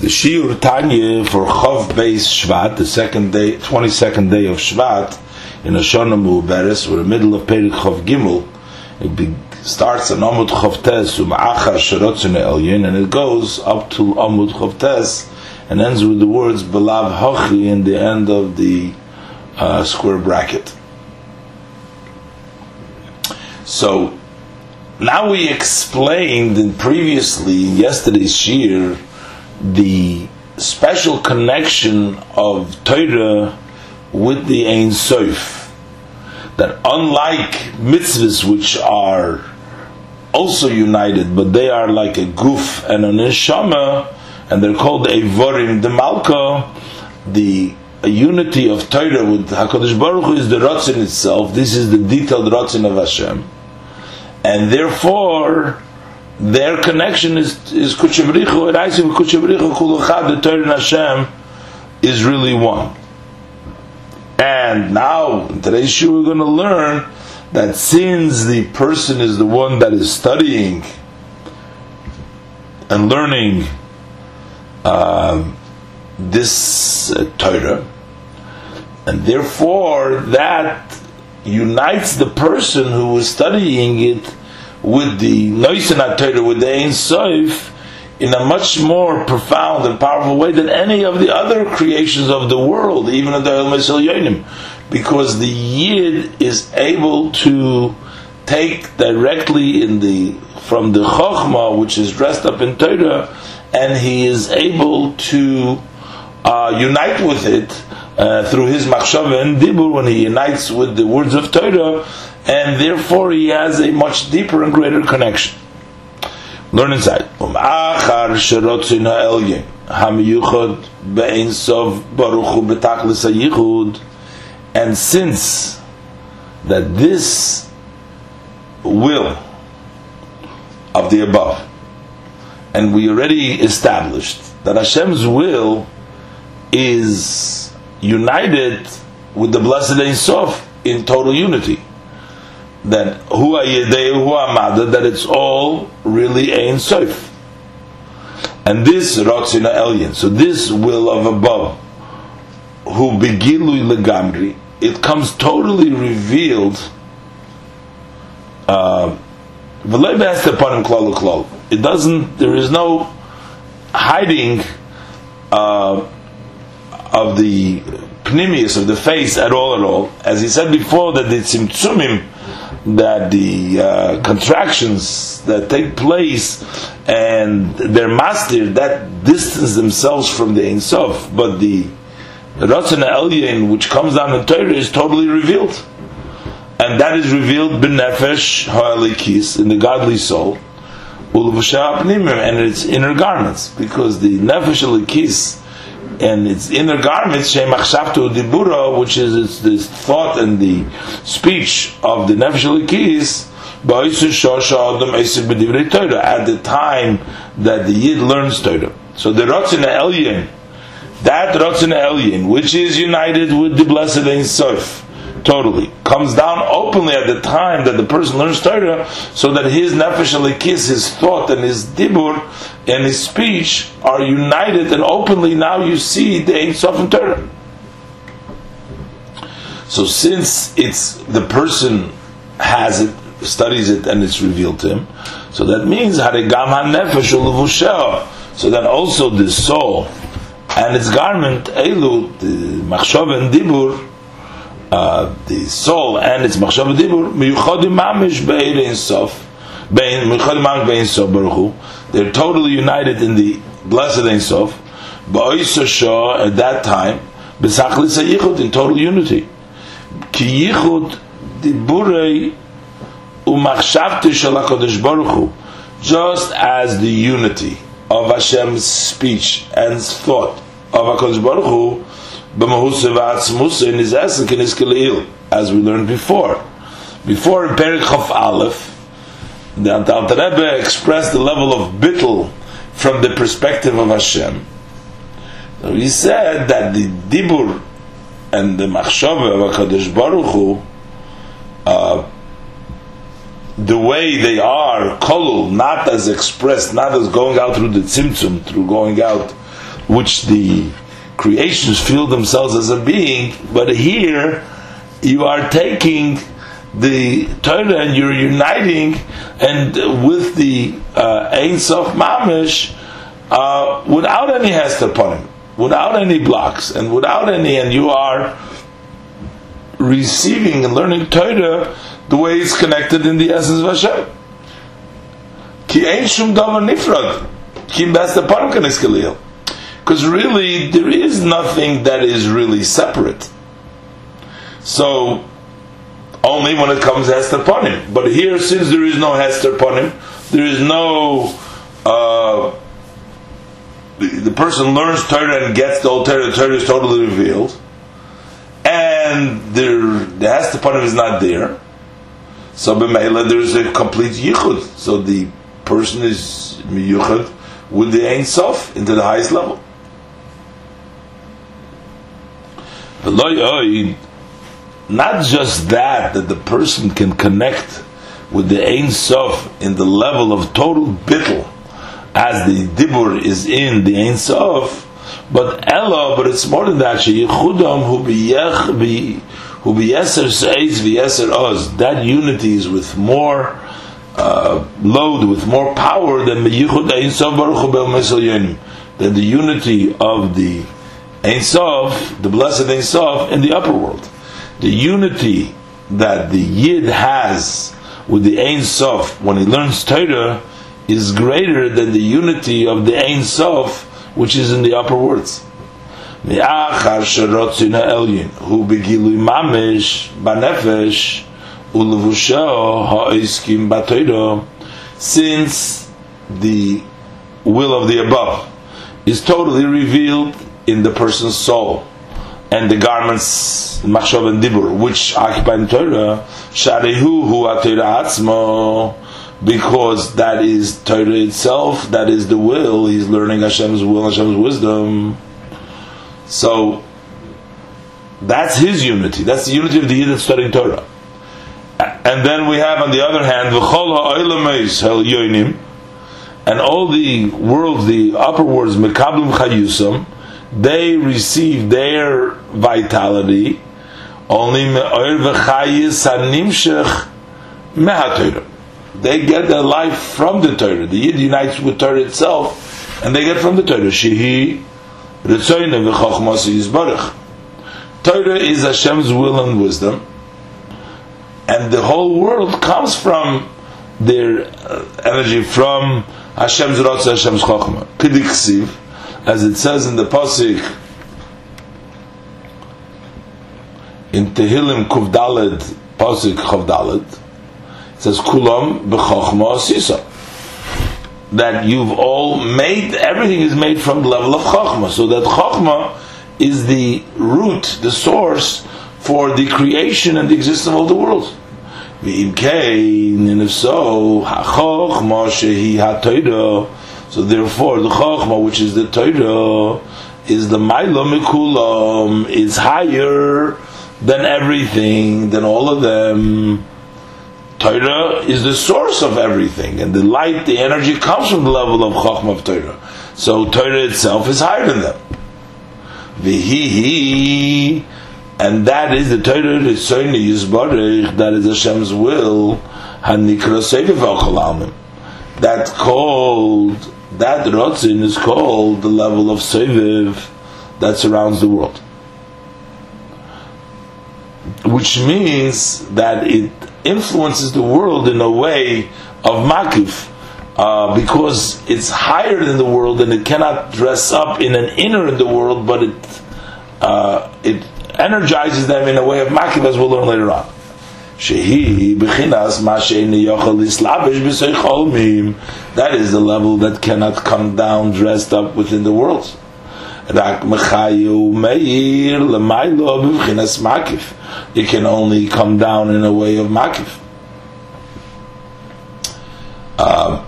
The Shiur Tanya for Chov Beis Shvat, the second day, 22nd day of Shvat, in Ashana Mu'beres, we're in the middle of Perik Chov Gimel, it be, starts on Amud Chov Tes, Um'achar Sherotzin Elyin, and it goes up to Amud Chov Tes, and ends with the words Belav Hochi in the end of the uh, square bracket. So, now we explained in previously, in yesterday's Shiur, the special connection of Torah with the Ein Sof. That unlike mitzvahs, which are also united, but they are like a goof and an neshama, and they're called Evorim de Malka, the unity of Torah with Hakadosh Baruch Hu is the Ratzin itself. This is the detailed Ratzin of Hashem, and therefore their connection is is kuchabrichu and Isaac kuchabrichu kulachad the Torah and Hashem is really one. And now in today's show we're going to learn that since the person is the one that is studying and learning uh, this uh, Torah, and therefore that unites the person who is studying it with the Noisin Torah, with the Ein Sof, in a much more profound and powerful way than any of the other creations of the world, even in the El because the Yid is able to take directly in the from the Chokhmah, which is dressed up in Torah, and he is able to uh, unite with it uh, through his machshava and dibur when he unites with the words of Torah and therefore he has a much deeper and greater connection. Learn inside. Um and since that this will of the above and we already established that Hashem's will is united with the blessed Ein Sof in total unity that who are who are that it's all really Ein Sof. And this Rotzina Elyon, so this will of above, who begilui legamri, it comes totally revealed. Uh, it doesn't. There is no hiding uh, of the pnimius of the face at all. At all, as he said before, that the tzimtzumim that the uh, contractions that take place and their master that distance themselves from the Ein Sof, but the Ratzon Elyon which comes down the Torah is totally revealed. And that is revealed b'nefesh ha'alikis, in the godly soul, and its inner garments, because the nefesh alikis and its inner garments, Shemachshavtu Dibura, which is it's this thought and the speech of the Nefesh Elikis, at the time that the Yid learns Torah. So the Ratzin Elyon, that Ratzin Elyon, which is united with the Blessed Ein Sof, totally comes down openly at the time that the person learns Torah, so that his nefesh his thought and his dibur and his speech are united, and openly now you see the Ein Sof in Torah. So since it's the person has it, studies it, and it's revealed to him, so that means harigam nefesh So then also the soul and its garment, elu, the and dibur uh, the soul and its machshav dibur miyuchadim mamish be'erein sof bein miyuchadim mamish be'ein sof baruch they're totally united in the blessed Ein Sof ba'oisa shah at that time b'sachlis yichud in total unity. Ki yichud diburei umachshavte shel HaKadosh Baruch Hu just as the unity of Hashem's speech and thought of HaKadosh Baruch Hu in his essence in his as we learned before. Before in Perik Chof Aleph, the Alter Rebbe expressed the level of bittul from the perspective of Hashem. So he said that the dibur and the machshava of Hakadosh Baruch Hu, uh, the way they are kolul, not as expressed, not as going out through the tzimtzum, through going out which the creations feel themselves as a being, but here you are taking the Torah and you're uniting and with the uh, Ein Sof Mamish uh, without any hester upon him, without any blocks, and without any, and you are receiving and learning Torah the way it's connected in the essence of Hashem. Ki ein shum davar nifrad, ki best upon Because really, there is nothing that is really separate. So, only when it comes Hester upon him. But here, since there is no Hester upon him, there is no. Uh, the, person learns Torah and gets the old Torah, the Torah is totally revealed, and there, the Hester upon him is not there. So, b'meila, there's a complete yichud. So the person is miyuchad with the Ein Sof into the highest level not just that, that the person can connect with the Ein Sof in the level of total bittel, as the Dibur is in the Ein Sof, but Ella, but it's more than that, Sheyichudam hu biyech who yeser seis v'yeser oz. That unity is with more uh, load, with more power than the Ein Sof Baruch Hu than the unity of the Ein Sof, the blessed Ein Sof, in the upper world. The unity that the Yid has with the Ein Sof when he learns Torah is greater than the unity of the Ein Sof which is in the upper worlds. Me'achar sherotzina elyin who begilu mamish banefesh ulevusheo ha'iskim batoiro since the will of the above is totally revealed in the person's soul. And the garments machshav and dibur which occupy the Torah sharehu hu atzmo because that is Torah itself that is the will he's learning Hashem's will Hashem's wisdom. So that's his unity that's the unity of the Yid that's studying Torah. And then we have on the other hand v'chol hel yoinim and all the worlds the upper worlds mekablim chayusam they receive their vitality only they get their life from the Torah. The Yid unites with Torah itself, and they get from the Torah. Shehi Torah is Hashem's will and wisdom, and the whole world comes from their uh, energy from Hashem's Ratzah, Hashem's Chokhmah. Kidiksiv as it says in the pasuk in Tehillim Kuvdaled pasuk Chavdaled, it says Kulam b'Chochma Sisa. That you've all made everything is made from the level of Chochma, so that Chochma is the root, the source for the creation and the existence of all the world. And if so, HaChochma shehi HaToydah so therefore, the Chachma, which is the Torah, is the Maila Mikulam, is higher than everything, than all of them. Torah is the source of everything, and the light, the energy comes from the level of Chachma of Torah. So Torah itself is higher than them. Vihihi, and that is the Torah Ritzoni Yisbarich, that is Hashem's will, Hanikra Seviv That called that rotzin is called the level of seviv that surrounds the world, which means that it influences the world in a way of makif. Uh, because it's higher than the world and it cannot dress up in an inner in the world, but it uh, it energizes them in a way of makif, as we'll learn later on. Shehi b'chinas ma she'eni yochel islavish b'sei That is the level that cannot come down dressed up within the world. Rak mechayu meir l'maylo b'chinas makif. It can only come down in a way of makif. Um,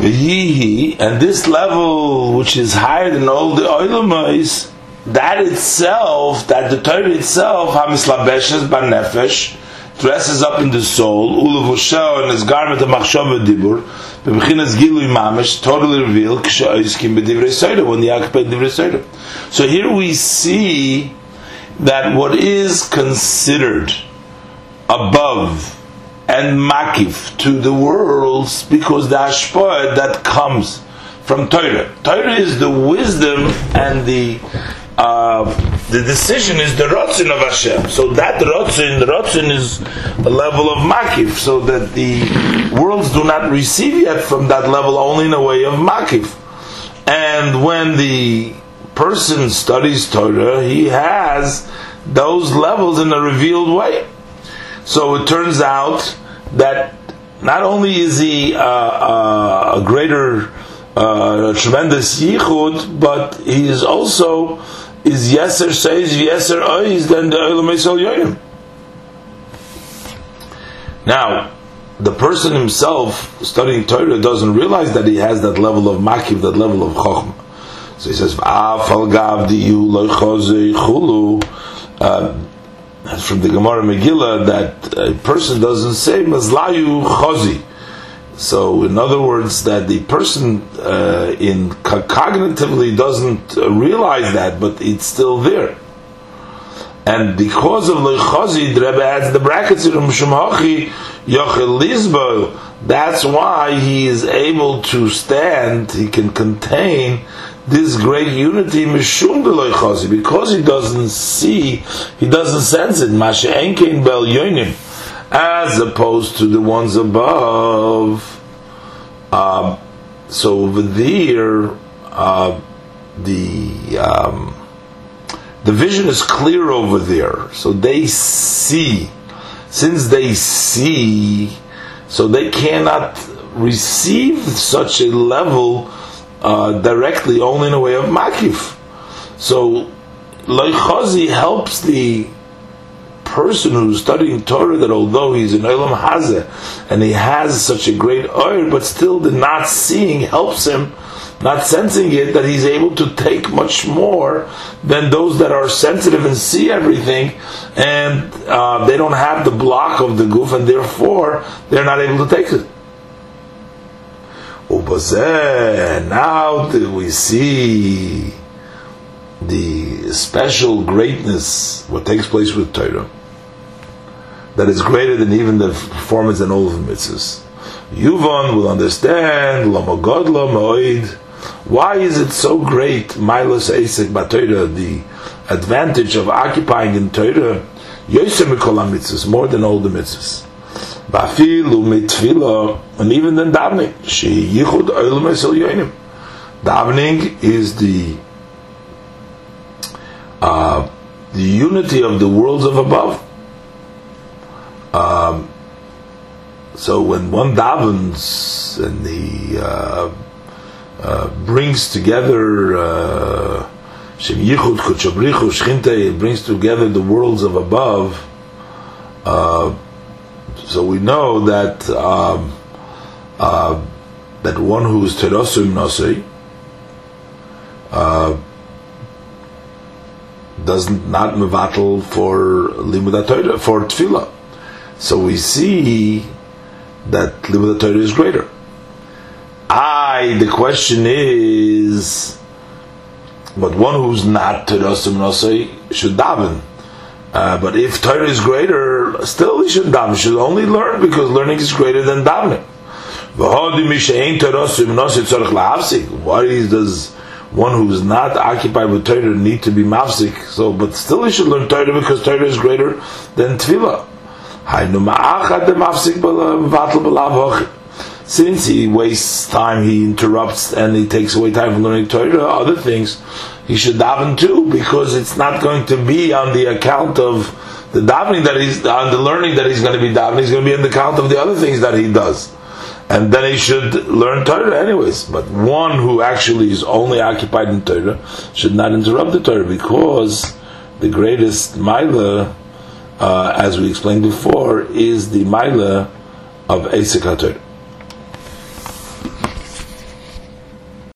and this level, which is higher than all the oilamais, that itself, that the Torah itself, hamislabeshes banefesh, dresses up in the soul, ulavusha and his garment of machshava dibur, the beginner's gilui mamish totally revealed kshaiskim b'divrei soda when the occupy divrei soda. So here we see that what is considered above and makif to the worlds because the ashpah that comes from Torah. Torah is the wisdom and the uh, the decision is the rotzin of Hashem. So that rotzin, the rotzin is the level of makif, so that the worlds do not receive yet from that level only in a way of makif. And when the person studies Torah, he has those levels in a revealed way. So it turns out that not only is he uh, uh, a greater, uh, tremendous yichud, but he is also is yeser says yeser ois than the olam yoyim. Now, the person himself studying Torah doesn't realize that he has that level of makiv, that level of chokhmah. So he says. Uh, from the Gemara Megillah that a person doesn't say mazlayu chozi. So, in other words, that the person uh, in cognitively doesn't realize that, but it's still there. And because of lechazi, Rebbe adds the brackets in Shumachi Yochel That's why he is able to stand. He can contain this great unity mishum because he doesn't see, he doesn't sense it. Masha enkein bel yonim as opposed to the ones above. Um, so over there, uh, the um, the vision is clear over there. So they see, since they see, so they cannot receive such a level uh, directly, only in a way of makif. So, Loichazi helps the person who's studying Torah that although he's in Olam Hazeh and he has such a great oil, but still the not seeing helps him, not sensing it, that he's able to take much more than those that are sensitive and see everything, and uh, they don't have the block of the goof, and therefore they're not able to take it. Now do we see the special greatness, what takes place with Torah that is greater than even the performance in all of the mitzvahs. Yuvon will understand why is it so great Milos Asik Batoira, the advantage of occupying in Torah Yosem mitzvahs more than all the mitzvahs. Bafilu mitfila, and even then davening. She yichud oilam yoinim. Davening is the uh, the unity of the worlds of above. Um, so when one davens and the uh, uh, brings together uh, Shem Yichud Kuchabrichu Shchinte, it brings together the worlds of above. Uh, so we know that um, uh, that one who is Terosim Nosei uh, does not mevatel for limud for tefillah. So we see that Limud Torah is greater. I, the question is, but one who's not Nosei should daven. Uh, but if Torah is greater, still he shouldn't daven. Should only learn because learning is greater than davening. Why does one who is not occupied with Torah need to be mafsik? So, but still he should learn Torah because Torah is greater than tefillah. Uh, Since he wastes time, he interrupts and he takes away time from learning Torah, other things, he should daven too, because it's not going to be on the account of the davening that he's, on the learning that he's going to be davening, he's going to be on the account of the other things that he does. And then he should learn Torah anyways. But one who actually is only occupied in Torah should not interrupt the Torah because the greatest Maila uh, as we explained before, is the Maila of Esek.